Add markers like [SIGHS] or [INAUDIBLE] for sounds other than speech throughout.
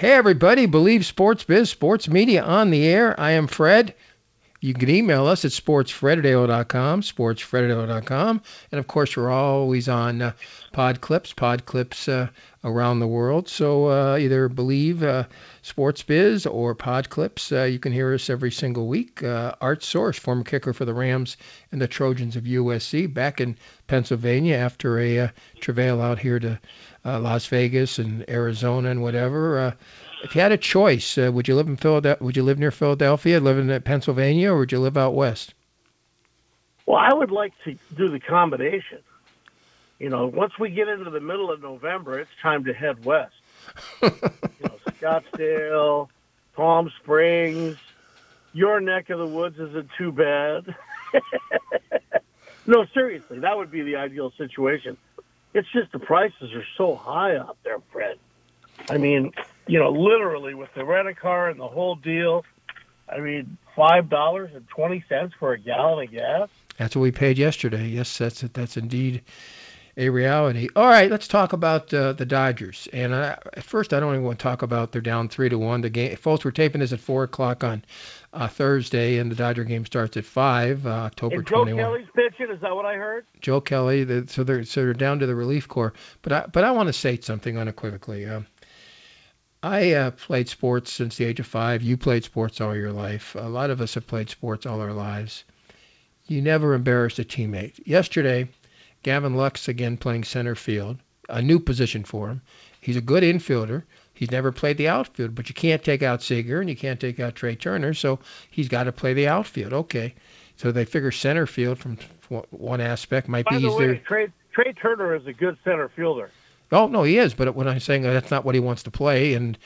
Hey, everybody, Believe Sports Biz, Sports Media on the air. I am Fred. You can email us at sportsfred@aol.com, sportsfred@aol.com. And of course, we're always on uh, pod clips, pod clips uh, around the world. So uh, either Believe uh, Sports Biz or pod clips. Uh, you can hear us every single week. Uh, Art Source, former kicker for the Rams and the Trojans of USC, back in Pennsylvania after a uh, travail out here to uh, Las Vegas and Arizona and whatever. Uh, if you had a choice, uh, would you live in Philadelphia? Would you live near Philadelphia, live in Pennsylvania, or would you live out west? Well, I would like to do the combination. You know, once we get into the middle of November, it's time to head west. [LAUGHS] you know, Scottsdale, Palm Springs, your neck of the woods isn't too bad. [LAUGHS] no, seriously, that would be the ideal situation. It's just the prices are so high out there, Fred. I mean, you know, literally with the rent a car and the whole deal. I mean, five dollars and twenty cents for a gallon of gas. That's what we paid yesterday. Yes, that's that's indeed a reality. All right, let's talk about uh, the Dodgers. And I, at first, I don't even want to talk about they're down three to one. The game, folks, we're taping this at four o'clock on uh, Thursday, and the Dodger game starts at five, uh, October and Joe 21. Kelly's pitching. Is that what I heard? Joe Kelly. The, so they're so they're down to the relief corps. But I but I want to say something unequivocally. Um, I uh, played sports since the age of five. You played sports all your life. A lot of us have played sports all our lives. You never embarrassed a teammate. Yesterday, Gavin Lux again playing center field, a new position for him. He's a good infielder. He's never played the outfield, but you can't take out Seager and you can't take out Trea Turner, so he's got to play the outfield. Okay, so they figure center field from one aspect might By be the easier. way, Trea, Trea Turner is a good center fielder. Oh no, he is. But when I'm saying that's not what he wants to play, and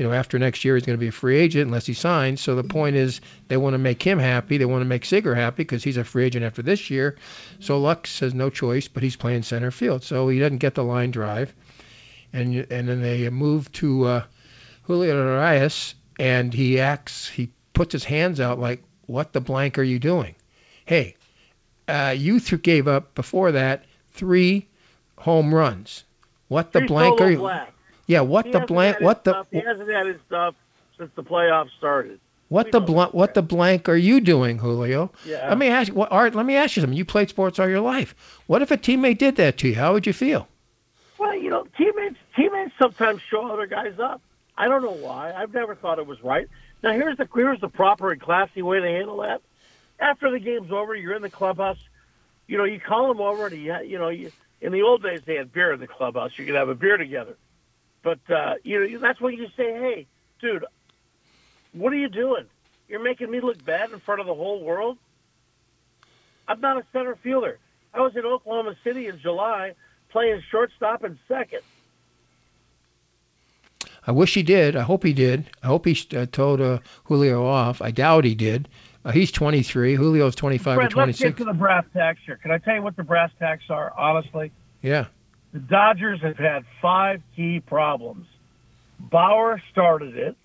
you know after next year he's going to be a free agent unless he signs. So the point is they want to make him happy. They want to make Seager happy because he's a free agent after this year. So Lux has no choice, but he's playing center field, so he doesn't get the line drive. And and then they move to uh, Julio Urias, and he acts. He puts his hands out like, "What the blank are you doing? Hey, uh, you th- gave up before that three home runs. What the He's blank are you? black. Yeah, what He the blank? What the stuff. He hasn't had his stuff since the playoffs started. what we the blank? What the blank are you doing, Julio? Yeah. Let me ask you. What, Art? Let me ask you something. You played sports all your life. What if a teammate did that to you? How would you feel? Well, you know, teammates teammates sometimes show other guys up. I don't know why. I've never thought it was right. Now here's the here's the proper and classy way to handle that. After the game's over, you're in the clubhouse. You know, you call them over and you you know, you, in the old days they had beer in the clubhouse. You could have a beer together. But uh, you know, that's when you say, "Hey, dude, what are you doing? You're making me look bad in front of the whole world." I'm not a center fielder. I was in Oklahoma City in July playing shortstop and second. I wish he did. I hope he did. I hope he uh, told uh, Julio off. I doubt he did. Uh, he's 23. Julio's 25 Fred, or let's get 26. to the brass tacks here. Can I tell you what the brass tacks are, honestly? Yeah. The Dodgers have had five key problems. Bauer started it,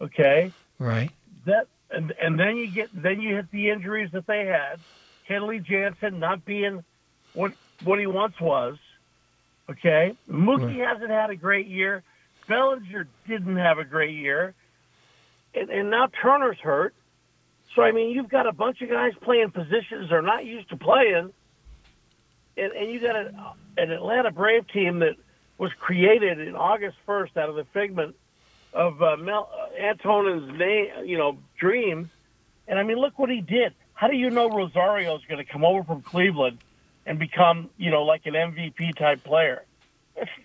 okay? Right. That and and then you get then you hit the injuries that they had. Kenley Jansen not being what what he once was. Okay? Mookie Right. hasn't had a great year. Bellinger didn't have a great year. And, and now Turner's hurt. So I mean you've got a bunch of guys playing positions they're not used to playing. And and you got a, an Atlanta Brave team that was created in August 1st out of the figment of uh, Mel uh, Antonin's name, you know, dreams. And I mean, look what he did. How do you know Rosario's going to come over from Cleveland and become, you know, like an MVP type player?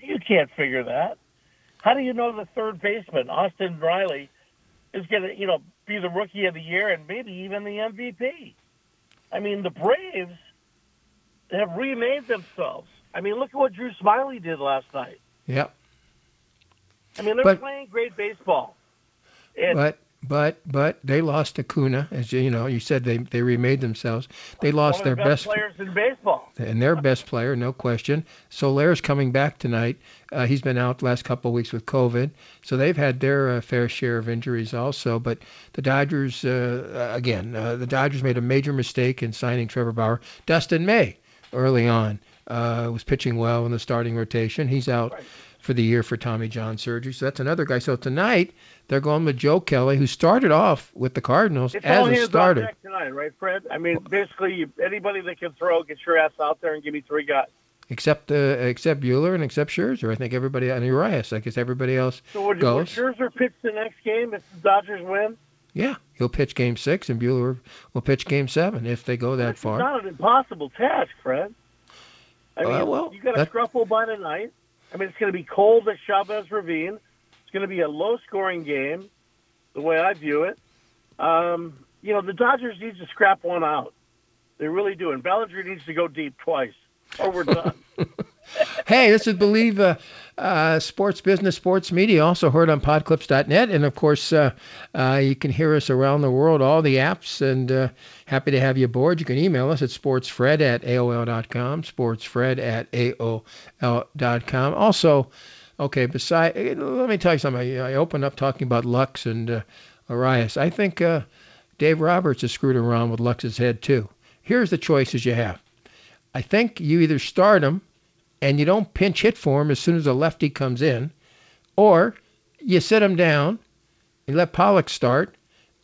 You can't figure that. How do you know the third baseman, Austin Riley, is going to, you know, be the rookie of the year and maybe even the MVP? I mean, the Braves have remade themselves. I mean, look at what Drew Smyly did last night. Yep. I mean, they're But- playing great baseball. And But but but they lost Acuna, as you, you know. You said they they remade themselves. They lost their the best, best players in baseball. and their best player, no question. Soler's coming back tonight. Uh, he's been out the last couple of weeks with COVID, so they've had their uh, fair share of injuries also. But the Dodgers, uh, again, uh, the Dodgers made a major mistake in signing Trevor Bauer. Dustin May, early on, uh, was pitching well in the starting rotation. He's out Right. for the year for Tommy John surgery. So that's another guy. So tonight they're going with Joe Kelly, who started off with the Cardinals It's as a starter. tonight, right, Fred? I mean, basically, you, anybody that can throw, get your ass out there and give me three guys. except uh, except Buehler and except Scherzer. I think everybody and Urias. I guess everybody else. So would, would Goes. Scherzer pitch the next game if the Dodgers win? Yeah, he'll pitch Game Six, and Buehler will pitch Game Seven if they go that That's far. It's not an impossible task, Fred. I mean, Uh, well, you got that- a scruffle by tonight. I mean, it's going to be cold at Chavez Ravine. It's going to be a low-scoring game, the way I view it. Um, you know, the Dodgers need to scrap one out. They really do, and Bellinger needs to go deep twice, or we're [LAUGHS] done. Hey, this is Believe uh, uh, Sports Business Sports Media, also heard on podclips.net. And of course, uh, uh, you can hear us around the world, all the apps, and uh, happy to have you aboard. You can email us at sportsfred at AOL.com, sportsfred at AOL.com. Also, okay, beside, eh, let me tell you something. I, I opened up talking about Lux and uh, Urias. I think uh, Dave Roberts has screwed around with Lux's head, too. Here's the choices you have. I think you either start him and you don't pinch hit for him as soon as a lefty comes in, or you sit him down and let Pollock start.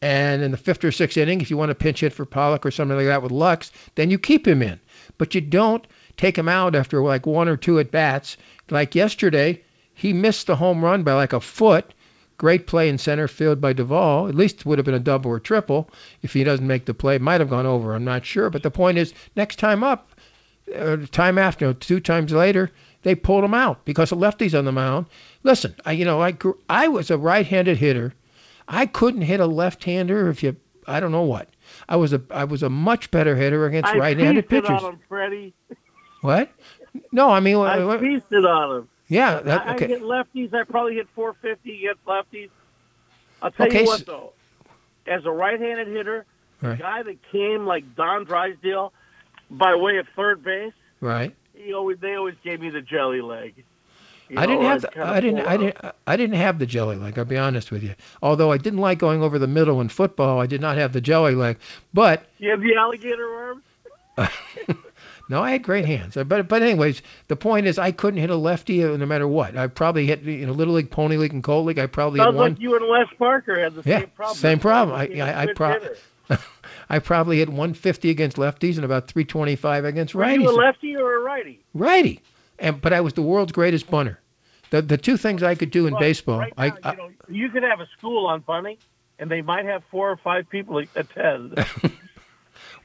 And in the fifth or sixth inning, if you want to pinch hit for Pollock or something like that with Lux, then you keep him in. But you don't take him out after like one or two at bats. Like yesterday, he missed the home run by like a foot. Great play in center field by Duvall. At least it would have been a double or triple if he doesn't make the play. Might have gone over. I'm not sure. But the point is, next time up, uh, time after, two times later, they pulled him out because the lefties on the mound. Listen, I you know I grew, I was a right-handed hitter. I couldn't hit a left-hander if you I don't know what. I was a I was a much better hitter against I right-handed pitchers. on him, Freddie. What? No, I mean, I what- feasted on him. yeah, that, I, I okay. hit lefties. I probably hit 450 against lefties. I'll tell Okay, you what, so- though. As a right-handed hitter, Right. the guy that came like Don Drysdale by way of third base, Right. he always they always gave me the jelly leg. You I didn't have the, I didn't I didn't I didn't have the jelly leg. I'll be honest with you. Although I didn't like going over the middle in football, I did not have the jelly leg. But You have the alligator arms? [LAUGHS] no, I had great hands. But but anyways, the point is I couldn't hit a lefty uh, no matter what. I probably hit you know little league, pony league, and cold league. I probably hit Sounds one. like you and Les Parker had the Yeah, same problem. same problem. I- I- I pro- hitter. [LAUGHS] I probably hit 150 against lefties and about 325 against righties. Were you a lefty or a righty? Righty. And but I was the world's greatest bunter. The the two things I could do in Well, baseball, Right now, I you know, you could have a school on bunting, and they might have four or five people attend. [LAUGHS]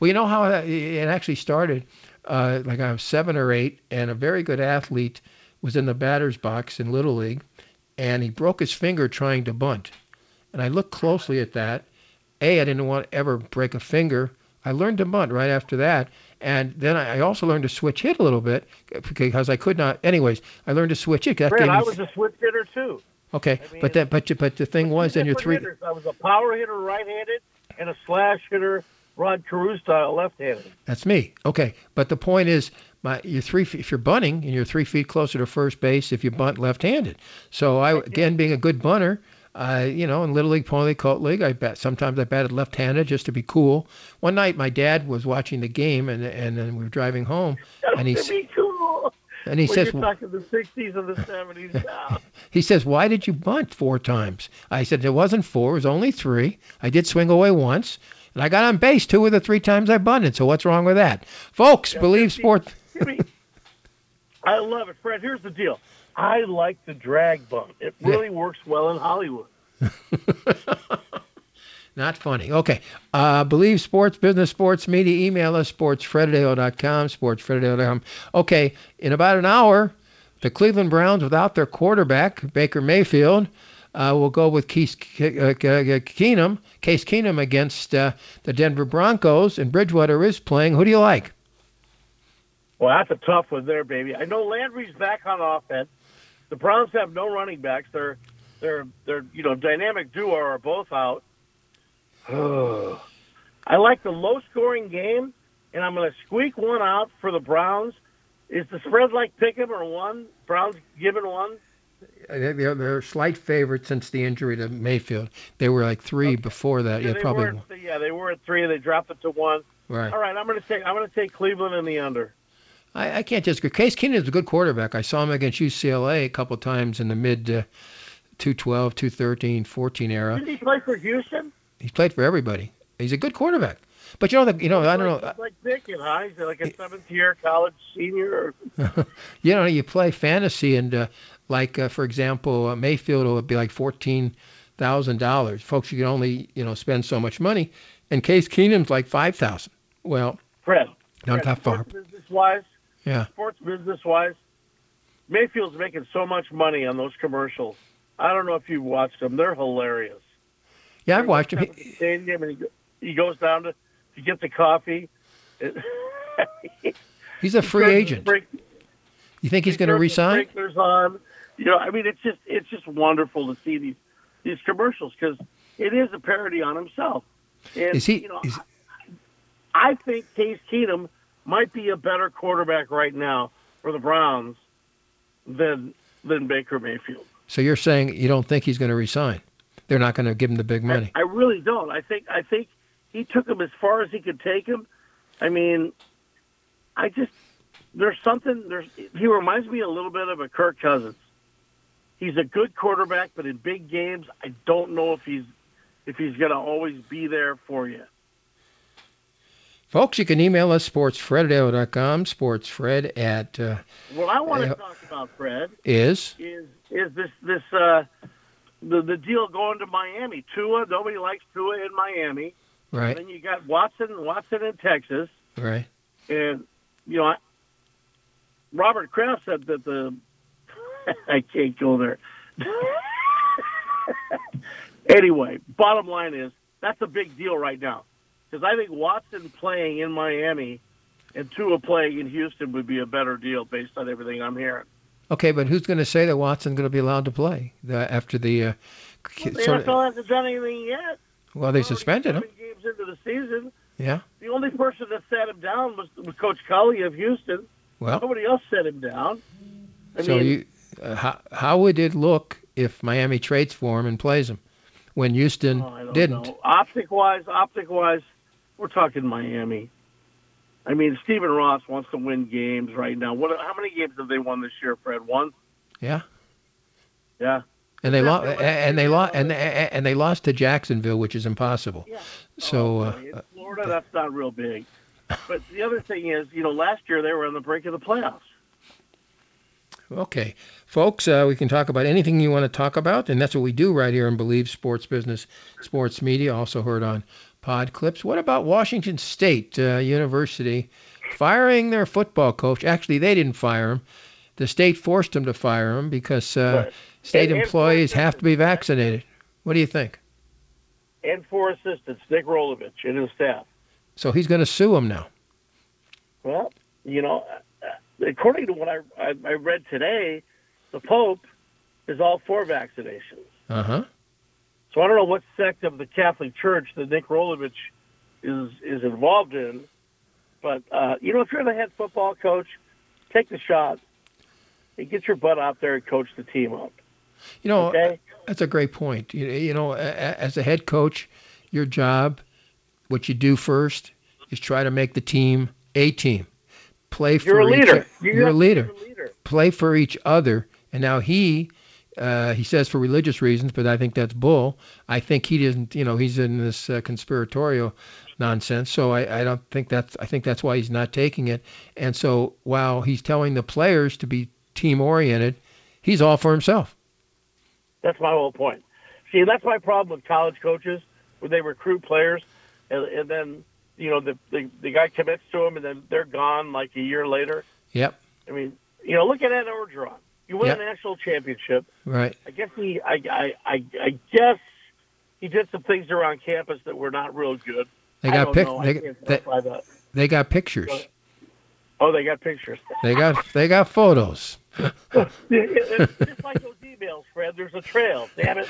Well, you know how it it actually started? Uh, like I was seven or eight, and a very good athlete was in the batter's box in Little League, and he broke his finger trying to bunt. And I looked closely at that. A, I didn't want to ever break a finger. I learned to bunt right after that, and then I also learned to switch hit a little bit uh, because I could not. Anyways, I learned to switch hit. That Fred, I was a switch hitter too. okay, I mean- but that but you- but the thing was, then you're three. hitters. I was a power hitter, right-handed, and a slash hitter, Rod Carew style, left-handed. That's me. Okay, but the point is, my you're three. If you're bunting and you're three feet closer to first base, if you bunt left-handed. So I again being a good bunter, I you know in little league, pony league, colt league, I bet sometimes I batted left-handed just to be cool. One night my dad was watching the game and and then we were driving home and he That'd be cool. and he when says you're talking the 60s and the 70s now. [LAUGHS] he says why did you bunt four times? I said it wasn't four, it was only three. I did swing away once. And I got on base two of the three times I bunted. So what's wrong with that, folks? believe fifty- sport. I love it, Fred. Here's the deal. I like the drag bunt. It Yeah. really works well in Hollywood. [LAUGHS] Not funny. Okay. Uh, believe sports, business, sports, media. Email us, sportsfredadeo.com, sportsfredadeo.com. Okay. In about an hour, the Cleveland Browns, without their quarterback, Baker Mayfield, uh, will go with Case uh, Keenum, Case Keenum against uh, the Denver Broncos, and Bridgewater is playing. Who do you like? Well, that's a tough one there, baby. I know Landry's back on offense. The Browns have no running backs. They're they're they're you know dynamic duo are both out. [SIGHS] I like the low scoring game, and I'm going to squeak one out for the Browns. Is the spread like Pick'em or one? Browns given one. They're, they're slight favorites since the injury to Mayfield. They were like three before that. Yeah, they probably. were at, yeah, they were at three. They dropped it to one. Right. All right, I'm going to take I'm going to take Cleveland in the under. I, I can't disagree. Case Keenum's a good quarterback. I saw him against UCLA a couple times in the mid uh, 212, 213, 14 era. Did he play for Houston? He's played for everybody. He's a good quarterback. But you know, the, you know, I don't know. Like Pickett, huh? He's like a seventh year college senior. [LAUGHS] you know, you play fantasy, and uh, like uh, for example, uh, Mayfield will be like fourteen thousand dollars. Folks, you can only you know spend so much money, and Case Keenum's like five thousand. Well, Fred, not Fred, that far. Business wise, Yeah. sports business wise, Mayfield's making so much money on those commercials. I don't know if you've watched them; they're hilarious. Yeah, I've watched him. At Stadium, and he, he goes down to to get the coffee. [LAUGHS] He's a free agent. Break, You think he's going to resign? Sprinklers on. You know, I mean, it's just it's just wonderful to see these these commercials because it is a parody on himself. And, Is he? You know, Is, I think Case Keenum might be a better quarterback right now for the Browns than than Baker Mayfield. so you're saying you don't think he's going to resign? They're not going to give him the big money. I, I really don't. I think I think he took him as far as he could take him. I mean, I just there's something there's he reminds me a little bit of a Kirk Cousins. He's a good quarterback, but in big games, I don't know if he's if he's going to always be there for you. Folks, you can email us sportsfred@com. Sportsfred at uh, What I want to talk about, Fred, is is is this this uh the the deal going to Miami. Tua, nobody likes Tua in Miami. right, Then you got Watson, Watson in Texas, right. and you know, I, Robert Kraft said that the [LAUGHS] I can't go there. [LAUGHS] anyway, bottom line is that's a big deal right now because I think Watson playing in Miami and Tua playing in Houston would be a better deal based on everything I'm hearing. Okay, but who's going to say that Watson's going to be allowed to play the, after the? Uh, Well, the sort of- NFL hasn't done anything yet. well, they suspended him. Games into the season, Yeah. the only person that sat him down was, was Coach Culley of Houston. Well, Nobody else set him down. I so mean, you, uh, how how would it look if Miami trades for him and plays him when Houston Oh, didn't? know. Optic wise, optic wise, we're talking Miami. I mean, Stephen Ross wants to win games right now. What? How many games have they won this year, Fred? One. Yeah. Yeah. And they Yeah, lost, they went- and they lost, and they, and they lost to Jacksonville, which is impossible. Yeah. So, Oh, uh, okay. in Florida, that's not real big. But the other thing is, you know, last year they were on the brink of the playoffs. Okay, folks, uh, we can talk about anything you want to talk about, and that's what we do right here in Believe Sports Business, Sports Media, also heard on Pod Clips. What about Washington State uh, University firing their football coach? Actually, they didn't fire him. The state forced them to fire him because uh, Right. state And- and employees for have to be vaccinated. What do you think? And four assistants, Nick Rolovich and his staff. So he's going to sue him now. Well, you know, uh, according to what I, I, I read today, the Pope is all for vaccinations. Uh huh. So I don't know what sect of the Catholic Church that Nick Rolovich is is involved in, but uh, you know, if you're the head football coach, take the shot and get your butt out there and coach the team up. You know, Okay? That's a great point. You, you know, as a head coach, your job, what you do first, is try to make the team a team. Play for each other. You're a each leader. You're, You a leader. a leader. Play for each other. And now he, uh, he says for religious reasons, but I think that's bull. I think he doesn't. You know, he's in this uh, conspiratorial nonsense. So I, I don't think that's. I think that's why he's not taking it. And so while he's telling the players to be team oriented, he's all for himself. That's my whole point. See, that's my problem with college coaches when they recruit players, and, and then you know the, the the guy commits to them, and then they're gone like a year later. Yep. I mean, you know, look at Ed Orgeron. You win Yep. a national championship. Right. I guess he, I, I, I, I guess he did some things around campus that were not real good. They got don't pic- know. They, they, they got pictures. Oh, they got pictures. [LAUGHS] They got they got photos. [LAUGHS] it's just like those emails, Fred. There's a trail. Damn it.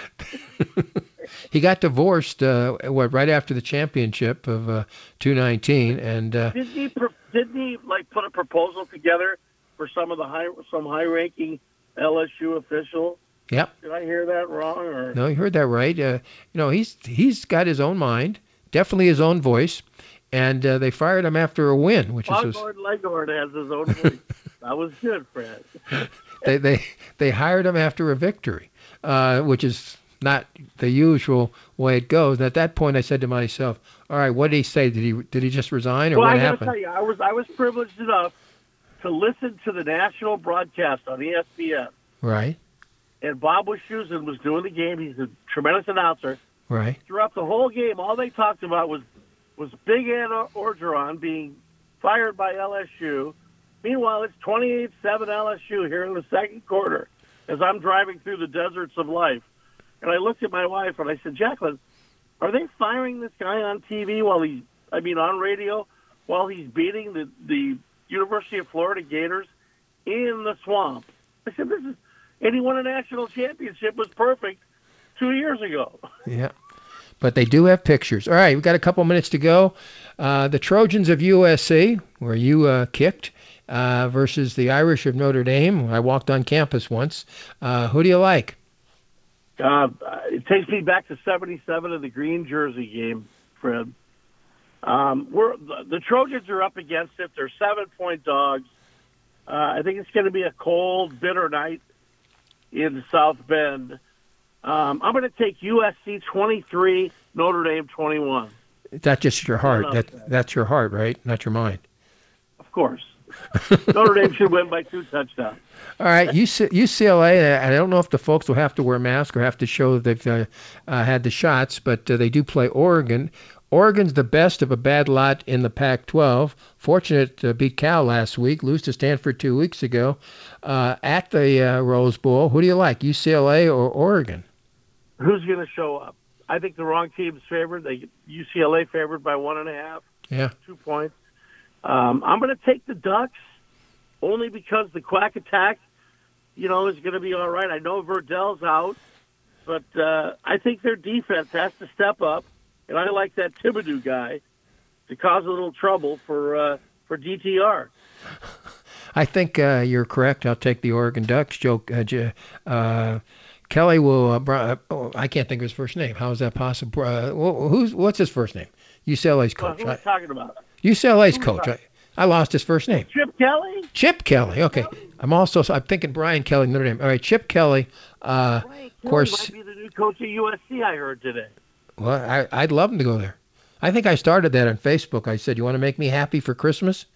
[LAUGHS] he got divorced uh, what right after the championship of uh, 219 and uh, Didn't he? pro- Didn't he like put a proposal together for some of the high, some high-ranking LSU official? Yep. Did I hear that wrong? Or no you heard that right uh, you know he's he's got his own mind definitely his own voice and uh, they fired him after a win, which is Foghorn Leghorn has his own voice. [LAUGHS] that was good, Fred. [LAUGHS] they they they hired him after a victory, uh, which is not the usual way it goes. And at that point, I said to myself, "All right, what did he say? Did he did he just resign, or well, what I gotta happened?" tell you, I was I was privileged enough to listen to the national broadcast on ESPN, Right, and Bob Wischusen was doing the game. He's a tremendous announcer. right. Throughout the whole game, all they talked about was was Big Ed Orgeron being fired by LSU. Meanwhile, it's 28-7 LSU here in the second quarter as I'm driving through the deserts of life. And I looked at my wife and I said, Jacqueline, are they firing this guy on TV while he's, I mean, on radio while he's beating the, the University of Florida Gators in the swamp? I said, this is, and he won a national championship, was perfect two years ago. [LAUGHS] Yeah. But they do have pictures. All right, we've got a couple minutes to go. Uh, the Trojans of USC, where you uh, kicked, uh, versus the Irish of Notre Dame. I walked on campus once. Uh, who do you like? Uh, it takes me back to '77 of the green jersey game, Fred. Um, we're the, the Trojans are up against it. They're seven point dogs. Uh, I think it's going to be a cold, bitter night in South Bend. Um, I'm going to take USC 23, Notre Dame 21. That's just your heart. That that's your heart, right? Not your mind. Of course, [LAUGHS] Notre Dame should win by two touchdowns. All right, UCLA. I don't know if the folks will have to wear masks or have to show that they've uh, uh, had the shots, but uh, they do play Oregon. Oregon's the best of a bad lot in the Pac-12. Fortunate to beat Cal last week, lose to Stanford two weeks ago uh, at the uh, Rose Bowl. Who do you like, UCLA or Oregon? Who's going to show up? I think the wrong team's favored. They UCLA favored by one and a half. Yeah. two points. Um, I'm going to take the Ducks only because the quack attack, you know, is going to be all right. I know Verdell's out, but uh, I think their defense has to step up, and I like that Thibodeaux guy to cause a little trouble for uh, for DTR. I think uh, you're correct. I'll take the Oregon Ducks. Joe uh, uh, Kelly will. Uh, br- uh, oh, I can't think of his first name. How is that possible? Uh, who's what's his first name? UCLA's Well, coach. who are I, talking about? UCLA's who are we coach. I, I lost his first name. Chip Kelly. Chip Kelly. Okay. I'm also I'm thinking Brian Kelly Notre Dame. All right, Chip Kelly. Uh, of course. Might be the new coach of USC. I heard today. Well, I, I'd love him to go there. I think I started that on Facebook. I said, "You want to make me happy for Christmas?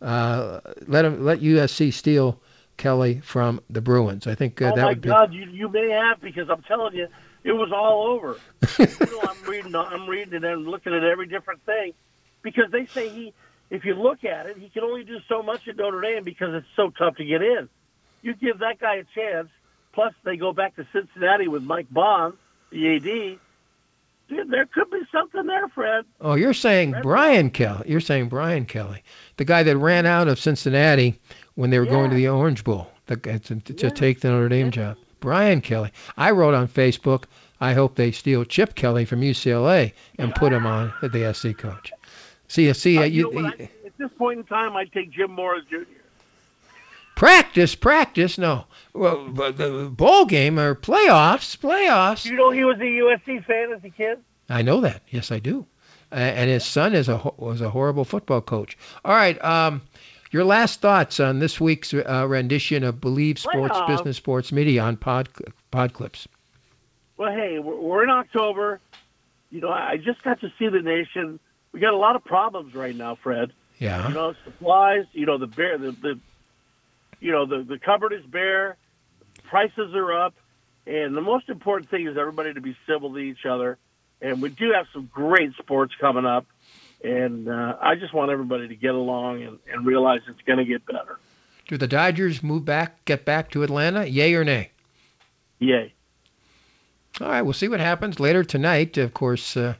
Uh, let him let USC steal Kelly from the Bruins. I think uh, oh that would be." Oh my God, you you may have because I'm telling you, it was all over. [LAUGHS] you know, I'm reading, I'm reading it and looking at every different thing because they say he, if you look at it, he can only do so much at Notre Dame because it's so tough to get in. You give that guy a chance. Plus, they go back to Cincinnati with Mike Bohn, the AD. There could be something there, Fred. Oh, you're saying Red Brian Kelly. You're saying Brian Kelly, the guy that ran out of Cincinnati when they were going to the Orange Bowl the, to, to Yeah. take the Notre Dame Yeah. job. Brian Kelly. I wrote on Facebook, I hope they steal Chip Kelly from UCLA and put him on as the SC coach. See, see, Uh, uh, you you, know? I, at this point in time, I'd take Jim Mora Jr. practice, practice. No, well, the bowl game or playoffs, playoffs. You know he was a USC fan as a kid. I know that. Yes, I do. And his son is a was a horrible football coach. All right. Um, your last thoughts on this week's uh, rendition of Believe Sports Playoff. Business Sports Media on Pod Pod Clips. Well, hey, we're, we're in October. You know, I just got to see the nation. We got a lot of problems right now, Fred. Yeah. You know, supplies. You know, the bear, the, the you know, the the cupboard is bare. Prices are up, and the most important thing is everybody to be civil to each other. And we do have some great sports coming up, and uh, I just want everybody to get along and, and realize it's going to get better. Do the Dodgers move back, get back to Atlanta? Yay or nay? Yay! All right, we'll see what happens later tonight. Of course, uh,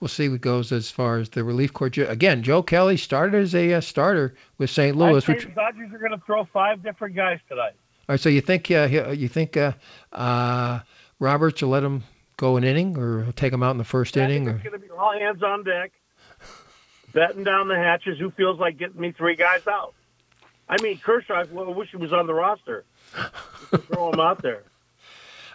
we'll see what goes as far as the relief corps. Again, Joe Kelly started as a uh, starter with St. Louis. I Which, the Dodgers are going to throw five different guys tonight. all right, so you think uh, you think uh, uh, Roberts will let him go an inning, or take him out in the first I inning? it's going to be all hands on deck, betting down the hatches. Who feels like getting me three guys out? I mean, Kershaw. I wish he was on the roster. [LAUGHS] Throw him out there.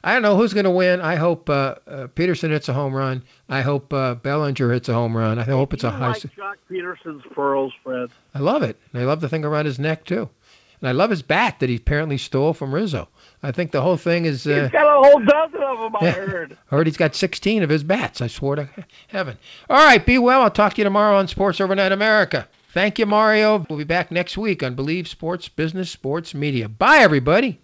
I don't know who's going to win. I hope uh, uh, Pederson hits a home run. I hope uh, Bellinger hits a home run. I hope it's a high. like Joc Pederson's furls, Fred. I love it. And I love the thing around his neck too. And I love his bat that he apparently stole from Rizzo. I think the whole thing is. Uh, He's got a whole dozen of them. I Yeah. heard. [LAUGHS] heard he's got 16 of his bats. I swore to heaven. All right, be well. I'll talk to you tomorrow on Sports Overnight America. Thank you, Mario. We'll be back next week on Believe Sports Business Sports Media. Bye, everybody.